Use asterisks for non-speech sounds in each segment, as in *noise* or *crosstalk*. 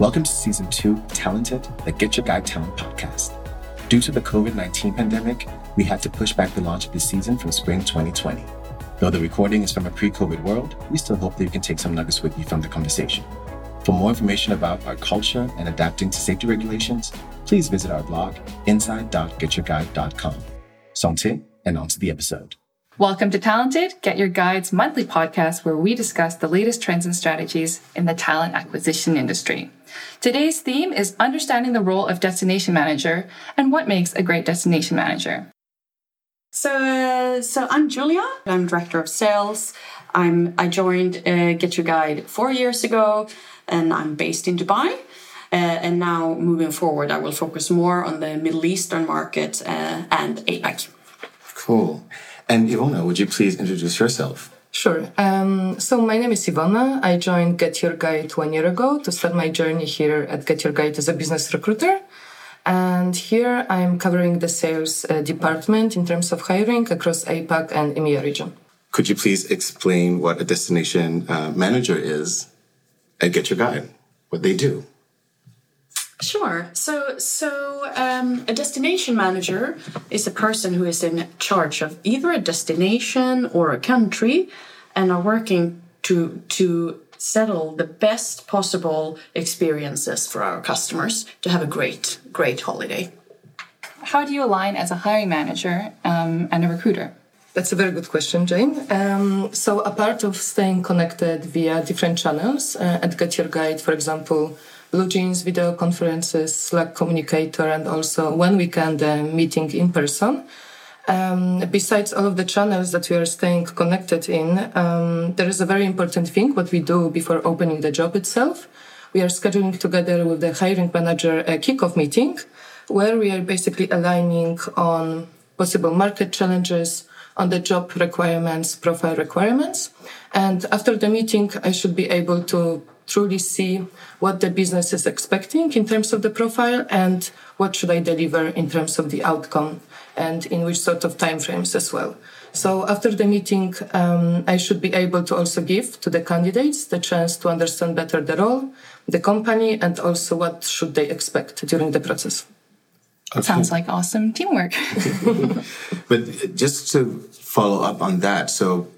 Welcome to season two, Talented, the Get Your Guide Talent podcast. Due to the COVID 19 pandemic, we had to push back the launch of the season from spring 2020. Though the recording is from a pre COVID world, we still hope that you can take some nuggets with you from the conversation. For more information about our culture and adapting to safety regulations, please visit our blog, inside.getyourguide.com. Santé, and on to the episode. Welcome to Talented, Get Your Guide's monthly podcast where we discuss the latest trends and strategies in the talent acquisition industry. Today's theme is understanding the role of destination manager and what makes a great destination manager. So, uh, so I'm Julia. I'm director of sales. I'm I joined uh, Get Your Guide four years ago, and I'm based in Dubai. Uh, and now, moving forward, I will focus more on the Middle Eastern market uh, and APAC. Cool. And Ivona, would you please introduce yourself? Sure. Um, so my name is Ivona. I joined Get Your Guide one year ago to start my journey here at Get Your Guide as a business recruiter. And here I'm covering the sales uh, department in terms of hiring across APAC and EMEA region. Could you please explain what a destination uh, manager is at Get Your Guide, what they do? Sure. So, so um, a destination manager is a person who is in charge of either a destination or a country, and are working to to settle the best possible experiences for our customers to have a great, great holiday. How do you align as a hiring manager um, and a recruiter? That's a very good question, Jane. Um, so, apart of staying connected via different channels uh, and Get Your Guide, for example, BlueJeans video conferences, Slack communicator, and also when we can, the meeting in person. Um, besides all of the channels that we are staying connected in, um, there is a very important thing what we do before opening the job itself. We are scheduling together with the hiring manager a kickoff meeting where we are basically aligning on possible market challenges, on the job requirements, profile requirements. And after the meeting, I should be able to truly see what the business is expecting in terms of the profile and what should I deliver in terms of the outcome and in which sort of timeframes as well. So after the meeting, um, I should be able to also give to the candidates the chance to understand better the role, the company, and also what should they expect during the process. Okay. Sounds like awesome teamwork. *laughs* but just to follow up on that, so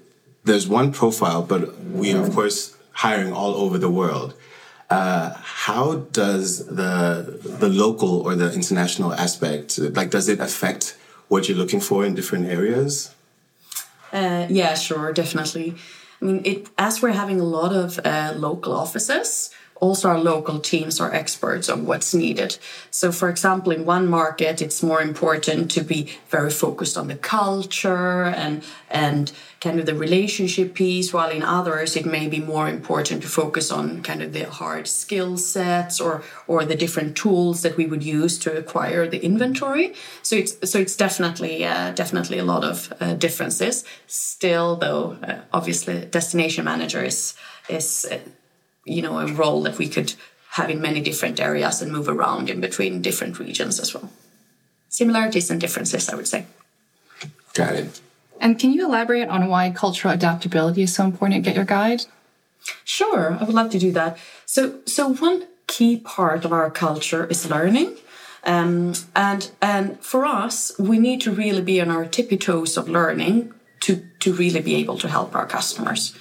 there's one profile, but we of course hiring all over the world. Uh, how does the the local or the international aspect like does it affect what you're looking for in different areas? Uh, yeah, sure, definitely. I mean, it, as we're having a lot of uh, local offices, also our local teams are experts on what's needed. So, for example, in one market, it's more important to be very focused on the culture and and kind of the relationship piece, while in others, it may be more important to focus on kind of the hard skill sets or or the different tools that we would use to acquire the inventory. So it's so it's definitely uh, definitely a lot of uh, differences. Still, though, uh, obviously, destination manager is you know a role that we could have in many different areas and move around in between different regions as well. Similarities and differences i would say. Got it. And can you elaborate on why cultural adaptability is so important at get your guide? Sure i would love to do that. So so one key part of our culture is learning. Um, and and for us we need to really be on our tippy toes of learning to to really be able to help our customers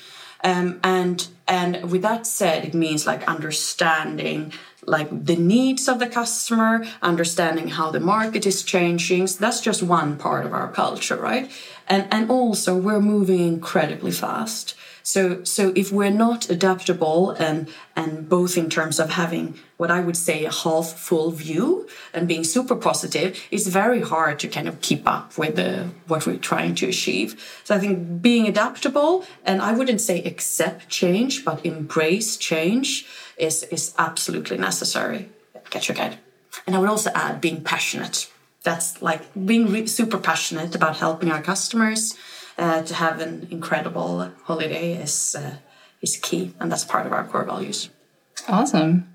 um, and and with that said, it means like understanding like the needs of the customer, understanding how the market is changing. So that's just one part of our culture, right? And and also we're moving incredibly fast. So so if we're not adaptable and and both in terms of having what I would say a half full view and being super positive, it's very hard to kind of keep up with the what we're trying to achieve. So I think being adaptable and I wouldn't say accept change, but embrace change is is absolutely necessary. Get your guide. And I would also add being passionate. That's like being super passionate about helping our customers uh, to have an incredible holiday is uh, is key, and that's part of our core values. Awesome.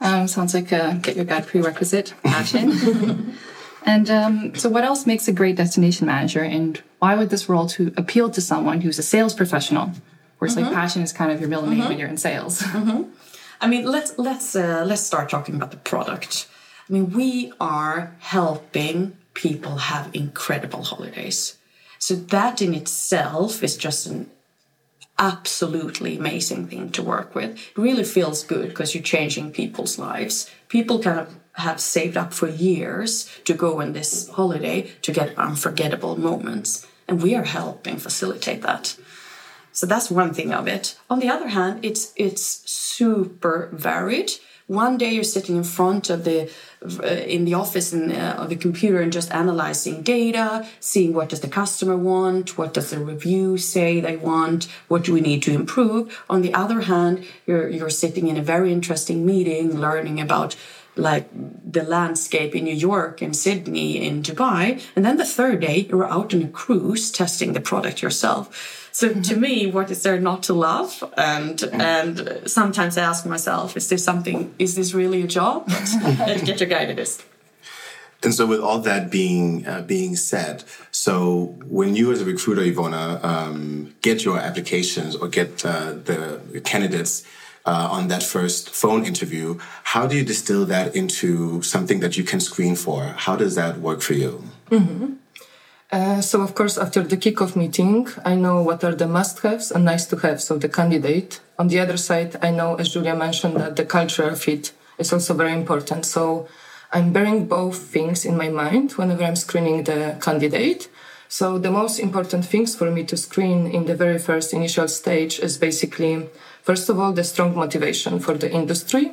Um, sounds like a get your guide prerequisite passion. *laughs* and um, so, what else makes a great destination manager, and why would this role to appeal to someone who's a sales professional? Whereas, mm-hmm. like passion is kind of your middle name mm-hmm. when you're in sales. *laughs* Mm-hmm. I mean, let's let's uh, let's start talking about the product. I mean, we are helping people have incredible holidays. So that in itself is just an absolutely amazing thing to work with. It really feels good because you're changing people's lives. People kind of have saved up for years to go on this holiday to get unforgettable moments. And we are helping facilitate that. So that's one thing of it. On the other hand, it's it's super varied. One day you're sitting in front of the uh, in the office and uh, of the computer and just analyzing data, seeing what does the customer want, what does the review say they want, what do we need to improve. On the other hand, you're you're sitting in a very interesting meeting, learning about like the landscape in New York and Sydney in Dubai. And then the third day, you're out on a cruise testing the product yourself. So mm-hmm. to me, what is there not to love? And and sometimes I ask myself, is there something? Is this really a job? *laughs* and get your guide it is. And so, with all that being uh, being said, so when you as a recruiter, Ivona, um, get your applications or get uh, the candidates uh, on that first phone interview, how do you distill that into something that you can screen for? How does that work for you? Mm-hmm. Uh, so, of course, after the kickoff meeting, I know what are the must haves and nice to have, so the candidate. On the other side, I know, as Julia mentioned, that the cultural fit is also very important. So, I'm bearing both things in my mind whenever I'm screening the candidate. So, the most important things for me to screen in the very first initial stage is basically First of all, the strong motivation for the industry,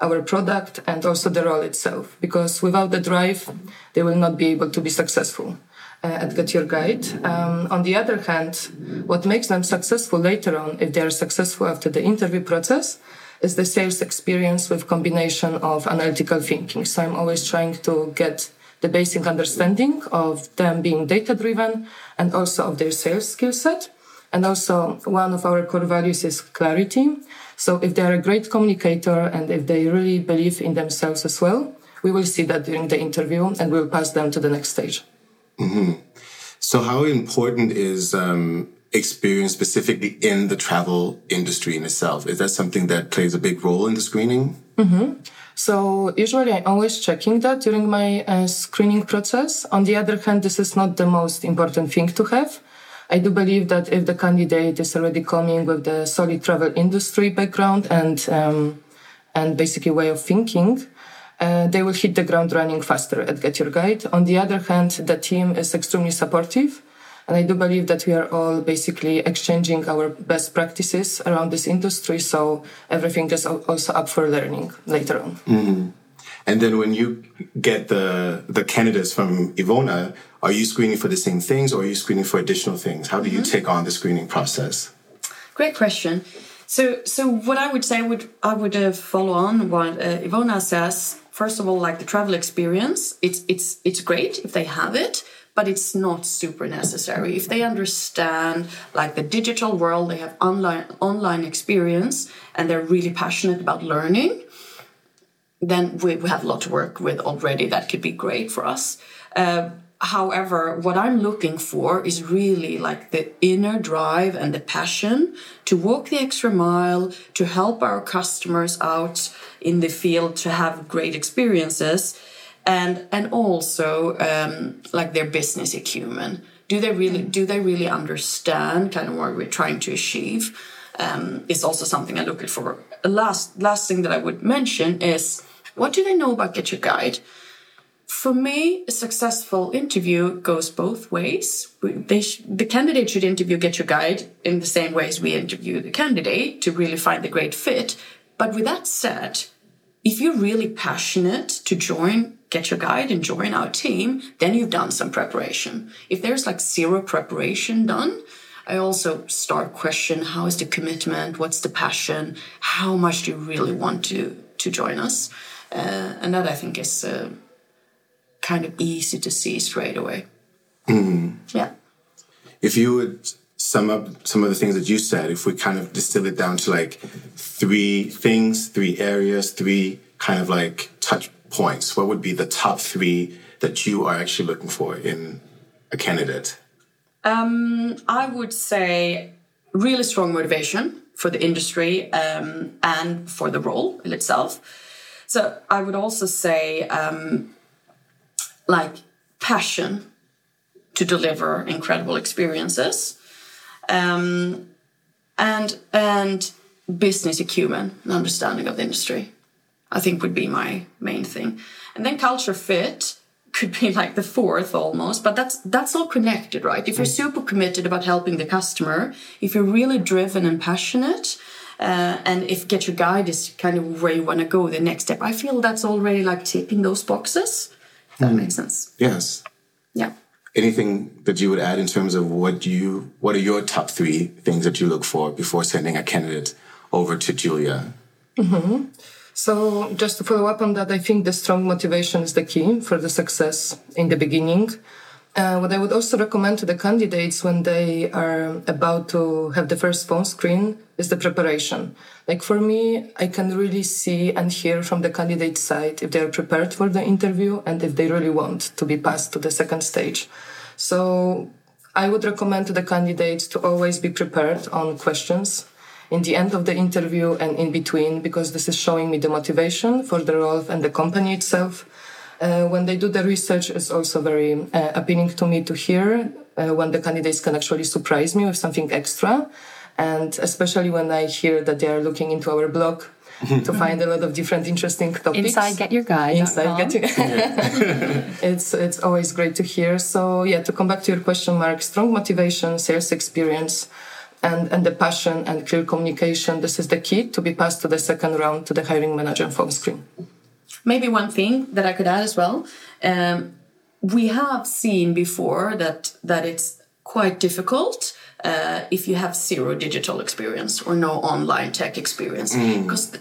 our product, and also the role itself. Because without the drive, they will not be able to be successful at Get Your Guide. Um, on the other hand, what makes them successful later on, if they are successful after the interview process, is the sales experience with combination of analytical thinking. So I'm always trying to get the basic understanding of them being data driven and also of their sales skill set. And also, one of our core values is clarity. So, if they're a great communicator and if they really believe in themselves as well, we will see that during the interview and we'll pass them to the next stage. Mm-hmm. So, how important is um, experience specifically in the travel industry in itself? Is that something that plays a big role in the screening? Mm-hmm. So usually I'm always checking that during my uh, screening process. On the other hand, this is not the most important thing to have. I do believe that if the candidate is already coming with the solid travel industry background and um, and basically way of thinking, uh, they will hit the ground running faster at Get Your Guide. On the other hand, the team is extremely supportive. And I do believe that we are all basically exchanging our best practices around this industry. So everything is also up for learning later on. Mm-hmm. And then when you get the the candidates from Ivona, are you screening for the same things or are you screening for additional things? How do you mm-hmm. take on the screening process? Great question. So, so what I would say would I would uh, follow on what uh, Ivona says. First of all, like the travel experience, it's it's it's great if they have it, but it's not super necessary. If they understand like the digital world, they have online online experience, and they're really passionate about learning, then we, we have a lot to work with already. That could be great for us. Uh, however, what I'm looking for is really like the inner drive and the passion to walk the extra mile, to help our customers out in the field to have great experiences, and and also um, like their business acumen. Do they really do they really understand kind of what we're trying to achieve? Um, is also something I look for. Last last thing that I would mention is what do they know about Get Your Guide? For me, a successful interview goes both ways. Sh- the candidate should interview Get Your Guide in the same way as we interview the candidate to really find the great fit. But with that said, if you're really passionate to join Get Your Guide and join our team, then you've done some preparation. If there's like zero preparation done, I also start question how is the commitment, what's the passion, how much do you really want to to join us, uh, and that I think is. Uh, kind of easy to see straight away. Mm. Yeah. If you would sum up some of the things that you said, if we kind of distill it down to like three things, three areas, three kind of like touch points, what would be the top three that you are actually looking for in a candidate? Um, I would say really strong motivation for the industry um, and for the role in itself. So I would also say um, like passion to deliver incredible experiences. Um, and and business acumen and understanding of the industry i think would be my main thing. And then culture fit could be like the fourth almost but that's that's all connected right? If you're super committed about helping the customer if you're really driven and passionate uh, and if get your guide is kind of where you want to go the next step i feel that's already like ticking those boxes if that mm. makes sense. Yes. Yeah. Anything that you would add in terms of what you what are your top three things that you look for before sending a candidate over to julia? Mm-hmm. so just to follow up on that i think the strong motivation is the key for the success in the beginning uh, what I would also recommend to the candidates when they are about to have the first phone screen is the preparation. Like for me, I can really see and hear from the candidate side if they are prepared for the interview and if they really want to be passed to the second stage. So I would recommend to the candidates to always be prepared on questions in the end of the interview and in between because this is showing me the motivation for the role and the company itself when they do the research, it's also very uh, appealing to me to hear uh, when the candidates can actually surprise me with something extra. And especially when I hear that they are looking into our blog *laughs* to find a lot of different interesting topics. Inside Get Your Guide. Inside Get Your *laughs* *laughs* It's it's always great to hear. So yeah, to come back to your question, Mark, strong motivation, sales experience, and, and the passion and clear communication. This is the key to be passed to the second round to the hiring manager phone screen. Maybe one thing that I could add as well. Um, we have seen before that that it's quite difficult uh, if you have zero digital experience or no online tech experience mm. because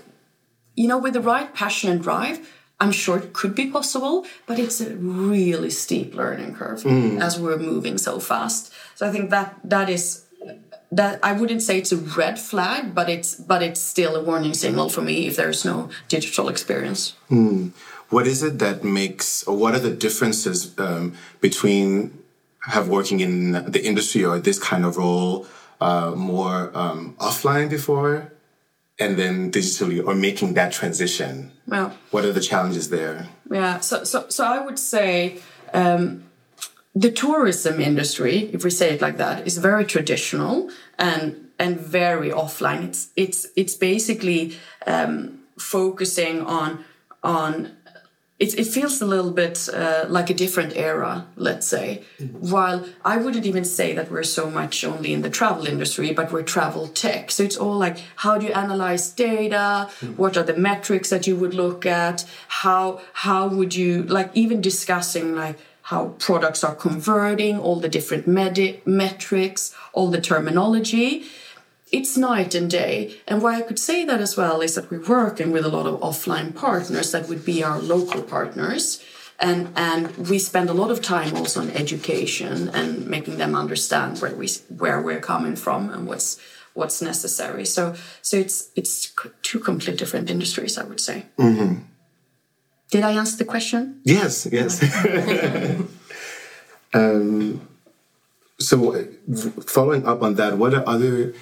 you know with the right passion and drive i'm sure it could be possible but it's a really steep learning curve mm. as we're moving so fast so i think that that is that I wouldn't say it's a red flag, but it's but it's still a warning signal for me if there's no digital experience. Mm. What is it that makes, or what are the differences um, between have working in the industry or this kind of role uh, more um, offline before, and then digitally, or making that transition? Well, what are the challenges there? Yeah, so so so I would say. Um, the tourism industry, if we say it like that, is very traditional and and very offline. It's it's it's basically um, focusing on on. It, it feels a little bit uh, like a different era, let's say. Mm-hmm. While I wouldn't even say that we're so much only in the travel industry, but we're travel tech. So it's all like how do you analyze data? Mm-hmm. What are the metrics that you would look at? How how would you like even discussing like how products are converting, all the different metrics, all the terminology. It's night and day. And why I could say that as well is that we're working with a lot of offline partners that would be our local partners. And, and we spend a lot of time also on education and making them understand where we where we're coming from and what's what's necessary. So so it's it's two completely different industries, I would say. Mm-hmm. Did I answer the question? Yes, yes. *laughs* um, so, following up on that, what are other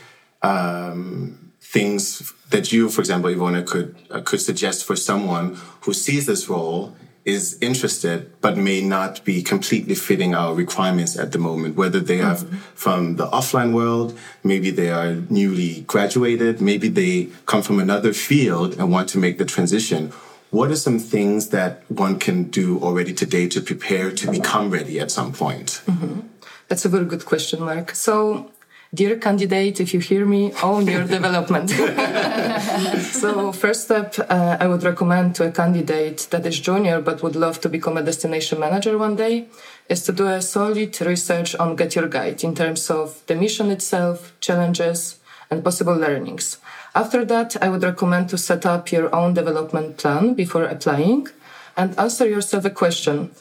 um, things that you, for example, Ivona, could uh, could suggest for someone who sees this role, is interested, but may not be completely fitting our requirements at the moment? Whether they are mm-hmm. from the offline world, maybe they are newly graduated, maybe they come from another field and want to make the transition what are some things that one can do already today to prepare to become ready at some point? Mm-hmm. That's a very good question, Mark. So, dear candidate, if you hear me, own your *laughs* development. *laughs* so, first step, uh, I would recommend to a candidate that is junior but would love to become a destination manager one day is to do a solid research on Get Your Guide in terms of the mission itself, challenges, and possible learnings. After that, I would recommend to set up your own development plan before applying and answer yourself a question.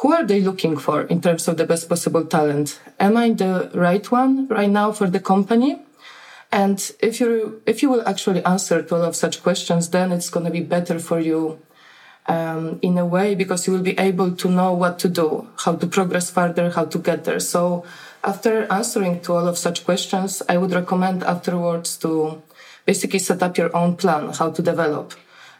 Who are they looking for in terms of the best possible talent? Am I the right one right now for the company? And if you if you will actually answer to all of such questions, then it's going to be better for you um, in a way because you will be able to know what to do, how to progress further, how to get there. So after answering to all of such questions, I would recommend afterwards to basically set up your own plan how to develop.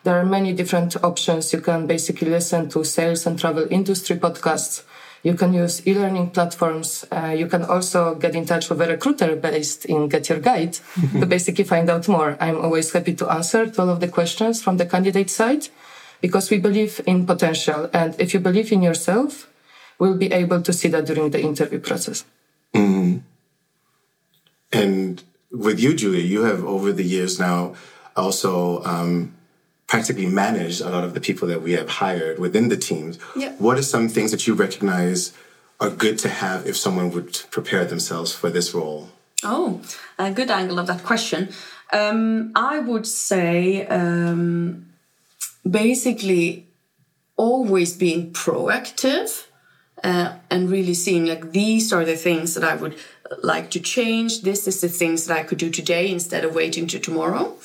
There are many different options. You can basically listen to sales and travel industry podcasts. You can use e-learning platforms. Uh, you can also get in touch with a recruiter based in Get Your Guide *laughs* to basically find out more. I'm always happy to answer to all of the questions from the candidate side because we believe in potential. And if you believe in yourself, we'll be able to see that during the interview process. Mm-hmm. And with you, Julia, you have over the years now also um, practically managed a lot of the people that we have hired within the teams. Yeah. What are some things that you recognize are good to have if someone would prepare themselves for this role? Oh, a good angle of that question. Um, I would say um, basically always being proactive uh, and really seeing like these are the things that I would like to change. This is the things that I could do today instead of waiting to tomorrow.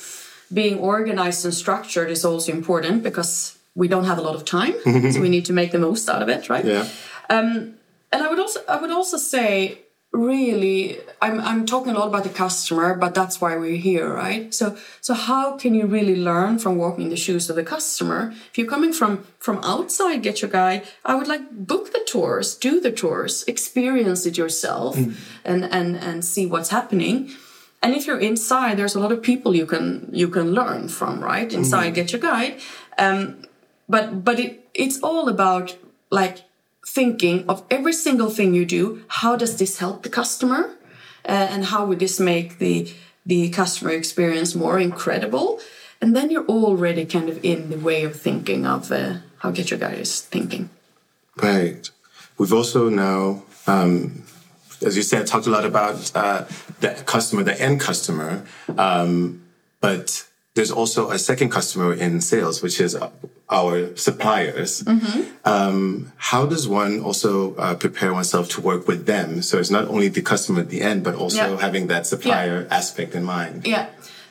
Being organized and structured is also important because we don't have a lot of time, *laughs* so we need to make the most out of it, right? Yeah. Um, and I would also I would also say really I'm I'm talking a lot about the customer, but that's why we're here, right? So so how can you really learn from walking in the shoes of the customer? If you're coming from from outside Get Your Guide, I would like book the tours, do the tours, experience it yourself and and and see what's happening. And if you're inside, there's a lot of people you can you can learn from, right? Inside Get Your Guide. Um, but but it it's all about like thinking of every single thing you do how does this help the customer? Uh, and how would this make the the customer experience more incredible? And then you're already kind of in the way of thinking of uh, how get your guys thinking. Right. We've also now, um, as you said, talked a lot about uh, the customer, the end customer, um, but there's also a second customer in sales, which is our suppliers. Um, how does one also uh, prepare oneself to work with them? So it's not only the customer at the end, but also Yeah. having that supplier aspect in mind. Yeah.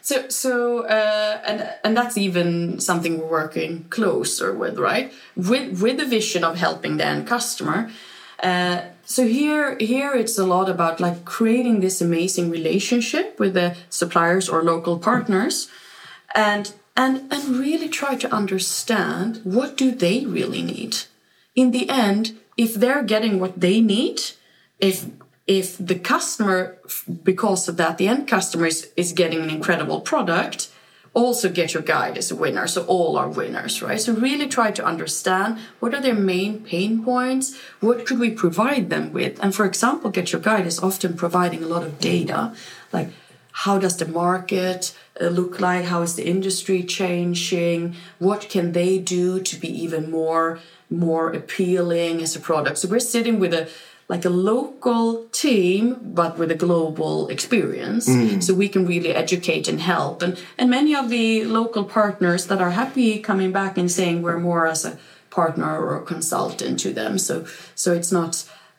So so uh, and and that's even something we're working closer with, right? With with the vision of helping the end customer. Uh, so here here it's a lot about like creating this amazing relationship with the suppliers or local partners, and and and really try to understand what do they really need. In the end, if they're getting what they need, if if the customer because of that the end customer is, is getting an incredible product also get your guide as a winner. So all are winners right? So really try to understand what are their main pain points what could we provide them with? And for example get your guide is often providing a lot of data like how does the market uh, look like? How is the industry changing? What can they do to be even more more appealing as a product? So we're sitting with a like a local team but with a global experience. So we can really educate and help. And and many of the local partners that are happy coming back and saying we're more as a partner or a consultant to them. So so it's not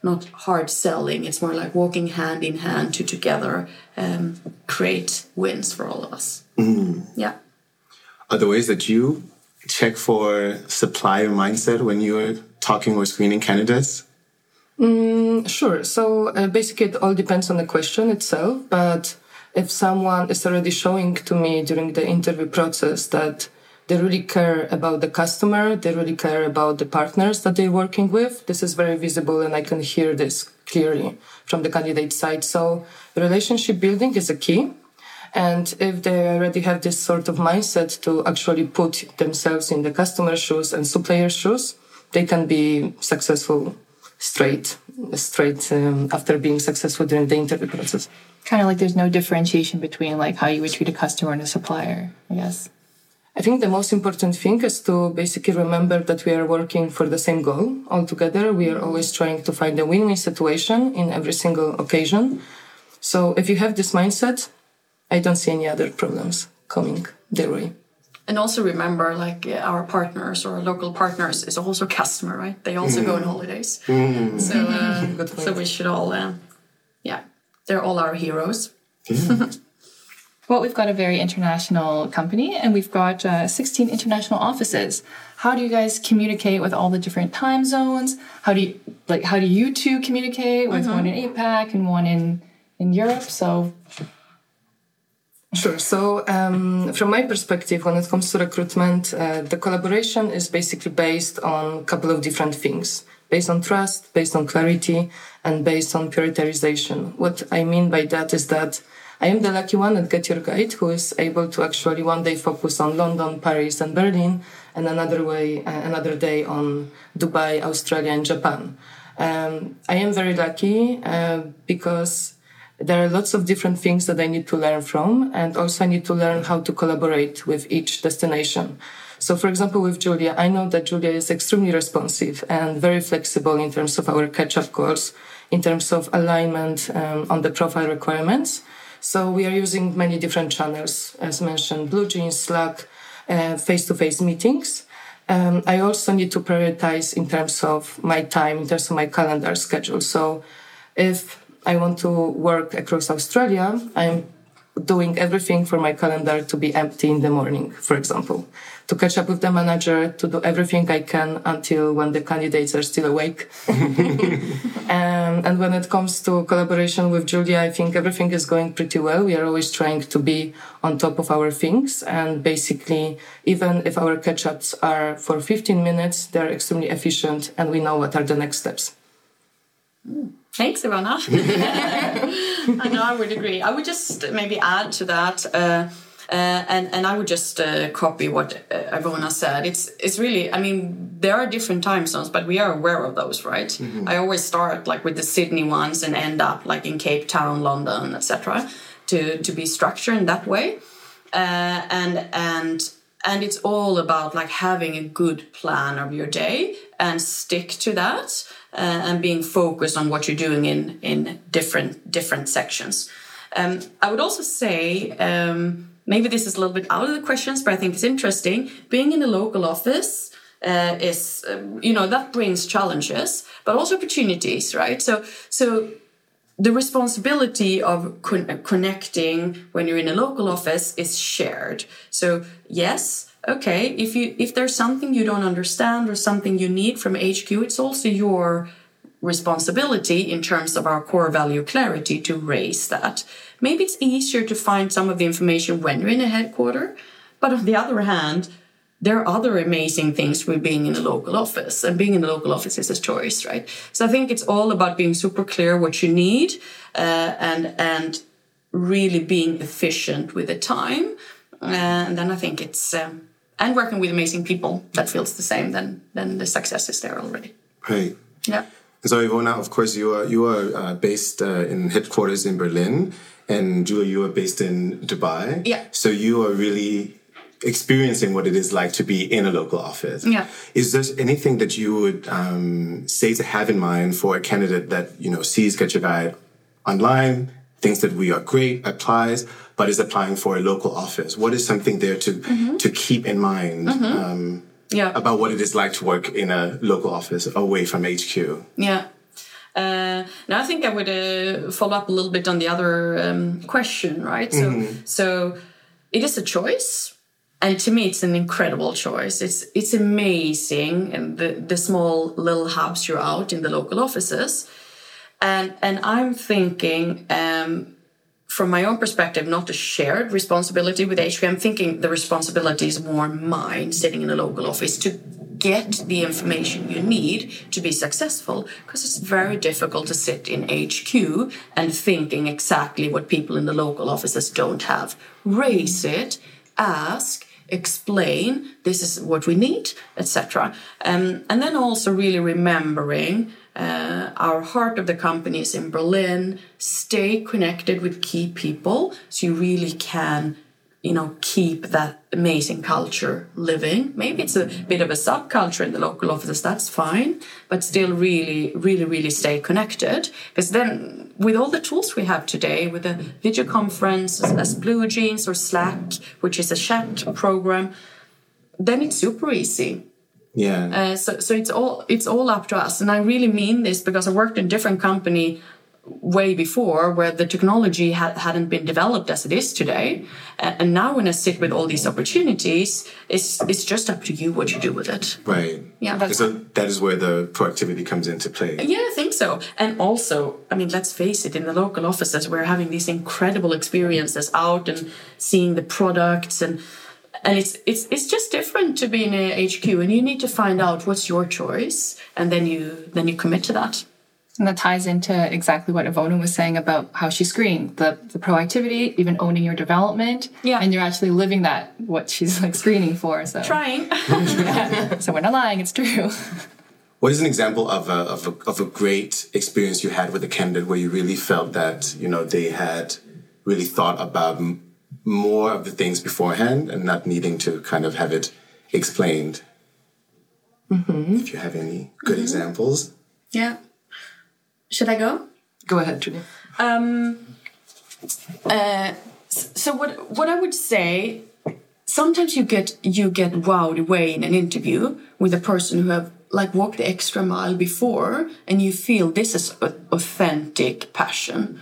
not hard selling it's more like walking hand in hand to together um, create wins for all of us yeah Are there ways that you check for supplier mindset when you're talking or screening candidates? Sure. So uh, basically, it all depends on the question itself. But if someone is already showing to me during the interview process that they really care about the customer, they really care about the partners that they're working with, this is very visible, and I can hear this clearly from the candidate side. So relationship building is a key. And if they already have this sort of mindset to actually put themselves in the customer shoes and supplier shoes, they can be successful straight, straight um, after being successful during the interview process. Kind of like there's no differentiation between like how you would treat a customer and a supplier, I guess. I think the most important thing is to basically remember that we are working for the same goal. All together. We are always trying to find a win-win situation in every single occasion. So if you have this mindset, I don't see any other problems coming their way. and also remember like uh, our partners or local partners is also customer right? They also go on holidays. So uh, so we should all uh, yeah they're all our heroes *laughs* Well, we've got a very international company and we've got uh, 16 international offices. How do you guys communicate with all the different time zones? How do you like how do you two communicate with one in APAC and one in in Europe? So Sure. So, um, from my perspective, when it comes to recruitment, uh, the collaboration is basically based on a couple of different things based on trust, based on clarity, and based on prioritization. What I mean by that is that I am the lucky one at Get Your Guide who is able to actually one day focus on London, Paris, and Berlin, and another way, uh, another day on Dubai, Australia, and Japan. Um, I am very lucky uh, because there are lots of different things that I need to learn from, and also I need to learn how to collaborate with each destination. So, for example, with Julia, I know that Julia is extremely responsive and very flexible in terms of our catch-up calls, in terms of alignment um, on the profile requirements. So we are using many different channels, as mentioned, BlueJeans, Slack, uh, face-to-face meetings. Um, I also need to prioritize in terms of my time, in terms of my calendar schedule. So if I want to work across Australia, I'm doing everything for my calendar to be empty in the morning, for example, to catch up with the manager, to do everything I can until when the candidates are still awake. *laughs* um, and when it comes to collaboration with Julia, I think everything is going pretty well. We are always trying to be on top of our things. And basically, even if our catch ups are for 15 minutes, they're extremely efficient and we know what are the next steps. Mm. Thanks, Ivana. *laughs* I know I would agree. I would just maybe add to that. Uh, uh, and and I would just uh, copy what uh, Ivana said. It's it's really. I mean, there are different time zones, but we are aware of those, right? Mm-hmm. I always start like with the Sydney ones and end up like in Cape Town, London, etc. To to be structured in that way, uh, and and and it's all about like having a good plan of your day and stick to that uh, and being focused on what you're doing in in different different sections. Um, I would also say um, maybe this is a little bit out of the questions, but I think it's interesting. Being in a local office uh, is um, you know that brings challenges, but also opportunities, right? So so the responsibility of con- connecting when you're in a local office is shared. So yes okay if you if there's something you don't understand or something you need from hq it's also your responsibility in terms of our core value clarity to raise that maybe it's easier to find some of the information when you're in a headquarter but on the other hand there are other amazing things with being in a local office and being in a local office is a choice right so i think it's all about being super clear what you need uh, and and really being efficient with the time uh, and then i think it's um, and working with amazing people that feels the same, then then the success is there already. Right. Yeah. So Ivona, of course, you are you are uh, based uh, in headquarters in Berlin, and Julia, you are based in Dubai. Yeah. So you are really experiencing what it is like to be in a local office. Yeah. Is there anything that you would um, say to have in mind for a candidate that you know sees Get Your Guide online, thinks that we are great, applies, but is applying for a local office? What is something there to mm-hmm. to keep in mind mm-hmm. um, yeah. about what it is like to work in a local office away from HQ? Yeah. Uh, now I think I would uh, follow up a little bit on the other um, question, right? So, mm-hmm. so it is a choice, and to me, it's an incredible choice. It's it's amazing, and the the small little hubs you're out in the local offices and and i'm thinking um, from my own perspective not a shared responsibility with hq i'm thinking the responsibility is more mine sitting in a local office to get the information you need to be successful because it's very difficult to sit in hq and thinking exactly what people in the local offices don't have raise it ask explain this is what we need etc um, and then also really remembering uh, our heart of the company is in Berlin. Stay connected with key people so you really can, you know, keep that amazing culture living. Maybe it's a bit of a subculture in the local offices, that's fine, but still really, really, really stay connected. Because then, with all the tools we have today, with the video conference as BlueJeans or Slack, which is a chat program, then it's super easy yeah. Uh, so so it's all it's all up to us, and I really mean this because I worked in different company way before where the technology had, hadn't been developed as it is today. And, and now when I sit with all these opportunities, it's, it's just up to you what you do with it. Right. Yeah. And so that is where the proactivity comes into play. Yeah, I think so. And also, I mean, let's face it, in the local offices, we're having these incredible experiences out and seeing the products and and it's it's it's just different to be in a HQ and you need to find out what's your choice and then you then you commit to that. And that ties into exactly what Ivona was saying about how she screened the, the proactivity, even owning your development. Yeah. And you're actually living that, what she's like screening for. So, Trying. *laughs* so we're not lying, it's true. What is an example of a, of a of a great experience you had with a candidate where you really felt that you know they had really thought about m- more of the things beforehand and not needing to kind of have it explained? Mm-hmm. If you have any good mm-hmm. examples. yeah. Should I go? Go ahead, Julie. Um, uh, so what what I would say sometimes you get you get wowed away in an interview with a person who have like walked the extra mile before and you feel this is authentic passion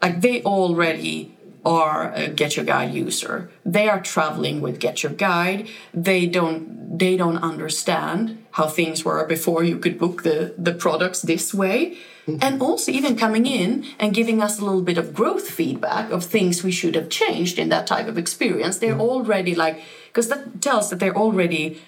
like they already are a get your guide user they are traveling with get your guide they don't they don't understand how things were before you could book the the products this way and also even coming in and giving us a little bit of growth feedback of things we should have changed in that type of experience. They're mm. already like because that tells that they're already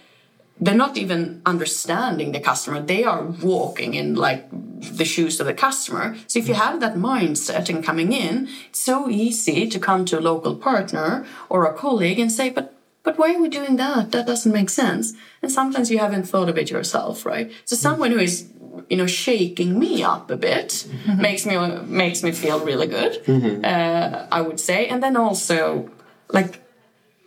they're not even understanding the customer. They are walking in like the shoes of the customer. So if you mm. have that mindset and coming in it's so easy to come to a local partner or a colleague and say but but why are we doing that? That doesn't make sense. And sometimes you haven't thought of it yourself right? So mm. someone who is you know shaking me up a bit mm-hmm. makes me makes me feel really good mm-hmm. uh, i would say and then also like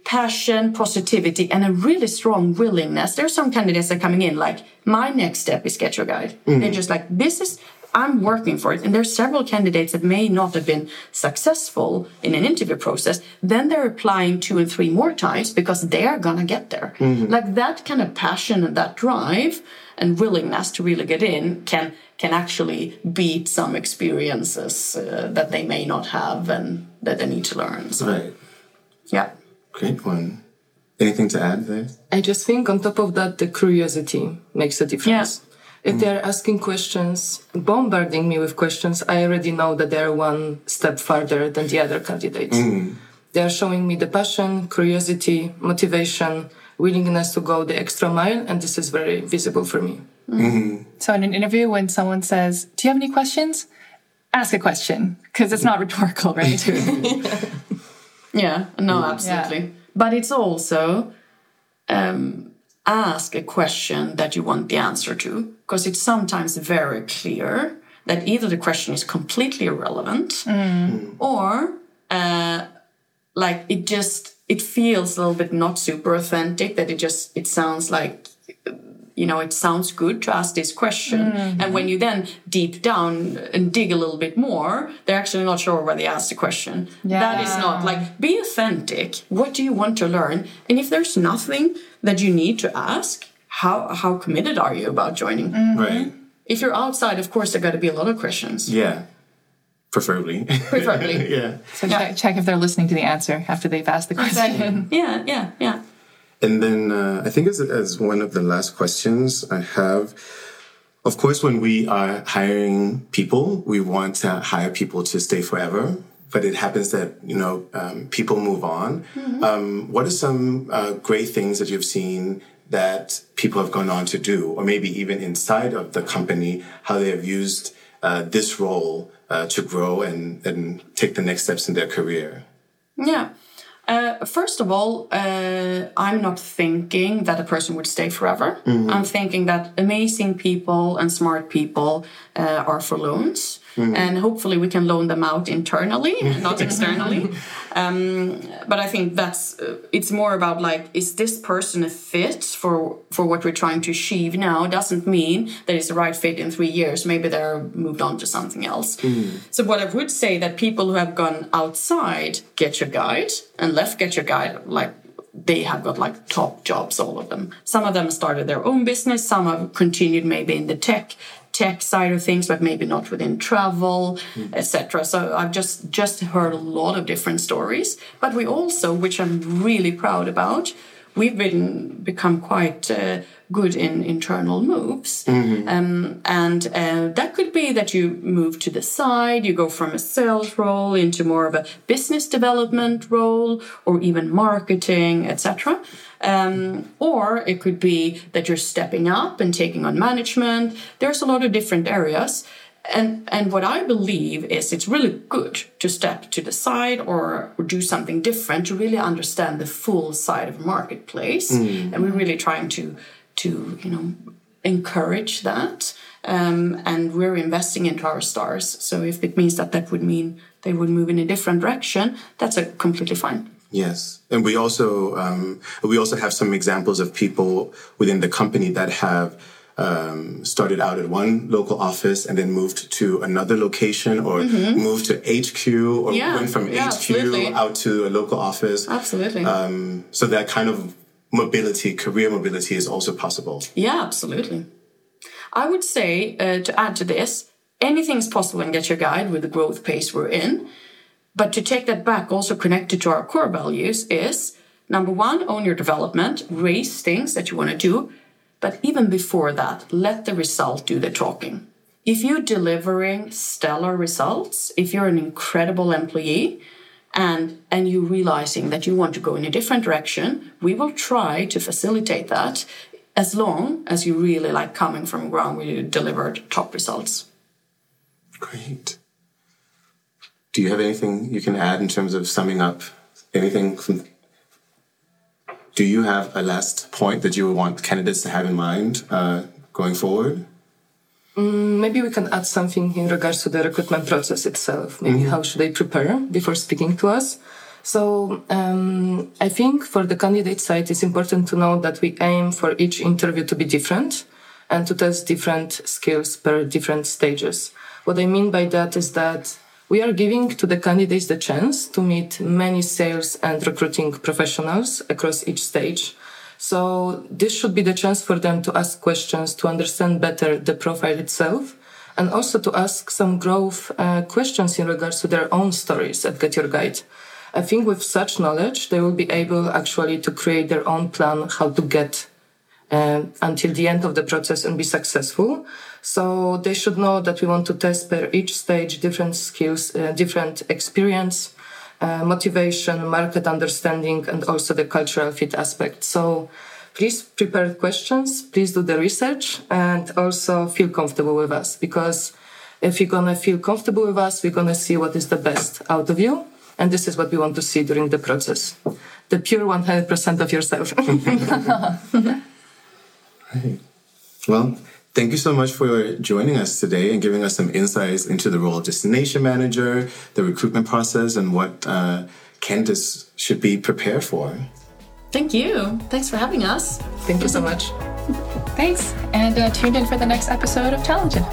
passion, positivity, and a really strong willingness. There are some candidates that are coming in like, my next step is get your guide. Mm-hmm. They're just like, this is, I'm working for it. And there's several candidates that may not have been successful in an interview process. Then they're applying two and three more times because they are going to get there. Like that kind of passion and that drive and willingness to really get in can can actually beat some experiences uh, that they may not have and that they need to learn. So, Right. yeah. Great one. Anything to add there? I just think on top of that, the curiosity makes a difference. If they're asking questions, bombarding me with questions, I already know that they're one step farther than the other candidates. They are showing me the passion, curiosity, motivation, willingness to go the extra mile, and this is very visible for me. So in an interview, when someone says, Do you have any questions? Ask a question because it's not rhetorical, right? *laughs* Yeah, no, absolutely. But it's also um, ask a question that you want the answer to, because it's sometimes very clear that either the question is completely irrelevant or uh, like it just it feels a little bit not super authentic that it just it sounds like you know it sounds good to ask this question. Mm-hmm. And when you then deep down and dig a little bit more they're actually not sure why they asked the question. That is not like be authentic. What do you want to learn? And if there's nothing that you need to ask how how committed are you about joining? Mm-hmm. Right. if you're outside of course there got to be a lot of questions. Yeah. Preferably. preferably. *laughs* Yeah. so check, check if they're listening to the answer after they've asked the question. yeah yeah yeah And then uh, I think as, as one of the last questions I have, of course, when we are hiring people, we want to hire people to stay forever. But it happens that you know um, people move on. Um, what are some uh, great things that you've seen that people have gone on to do, or maybe even inside of the company, how they have used uh, this role uh, to grow and, and take the next steps in their career? Yeah. Uh, first of all, uh, I'm not thinking that a person would stay forever. I'm thinking that amazing people and smart people uh, are for loans. And hopefully we can loan them out internally, *laughs* not externally. Um, but I think that's uh, it's more about like, is this person a fit for for what we're trying to achieve now? Doesn't mean that it's the right fit in three years. Maybe they're moved on to something else. So what I would say that people who have gone outside Get Your Guide and left Get Your Guide, like they have got like top jobs, all of them. Some of them started their own business. Some have continued maybe in the tech tech side of things, but maybe not within travel, mm. etc. So I've just just heard a lot of different stories. But we also, which I'm really proud about, we've been become quite uh, good in internal moves. Mm-hmm. Um, and uh, that could be that you move to the side, you go from a sales role into more of a business development role, or even marketing, etc. Um, or it could be that you're stepping up and taking on management. There's a lot of different areas. And, and what I believe is it's really good to step to the side or, or do something different to really understand the full side of a marketplace. Mm. And we're really trying to to you know encourage that um, and we're investing into our stars so if it means that that would mean they would move in a different direction that's a completely fine yes and we also um, we also have some examples of people within the company that have um, started out at one local office and then moved to another location or mm-hmm. moved to HQ or yeah, went from yeah, HQ absolutely. out to a local office. Absolutely. Um, so that kind of mobility, career mobility is also possible. Yeah, absolutely. I would say uh, to add to this, anything is possible in GetYourGuide with the growth pace we're in. But to take that back, also connected to our core values, is number one, own your development, raise things that you want to do. But even before that, let the result do the talking. If you're delivering stellar results, if you're an incredible employee, and and you realizing that you want to go in a different direction we will try to facilitate that as long as you really like coming from ground where you delivered top results. Great. Do you have anything you can add in terms of summing up? Anything do you have a last point that you would want candidates to have in mind uh, going forward Mm, maybe we can add something in regards to the recruitment process itself. Maybe mm-hmm. how should they prepare before speaking to us? So um, I think for the candidate side, it's important to know that we aim for each interview to be different and to test different skills per different stages. What I mean by that is that we are giving to the candidates the chance to meet many sales and recruiting professionals across each stage so this should be the chance for them to ask questions to understand better the profile itself and also to ask some growth uh, questions in regards to their own stories at GetYourGuide. I think with such knowledge, they will be able actually to create their own plan how to get uh, until the end of the process and be successful. So they should know that we want to test per each stage different skills, uh, different experience, uh, motivation, market understanding, and also the cultural fit aspect. So please prepare questions, please do the research, and also feel comfortable with us because if you're gonna feel comfortable with us, we're gonna see what is the best out of you. And this is what we want to see during the process. The pure 100% of yourself. *laughs* right. *laughs* Well, Thank you so much for joining us today and giving us some insights into the role of destination manager, the recruitment process, and what uh, candidates should be prepared for. Thank you. Thanks for having us. Thank you so much. *laughs* Thanks, and uh, tune in for the next episode of Talented.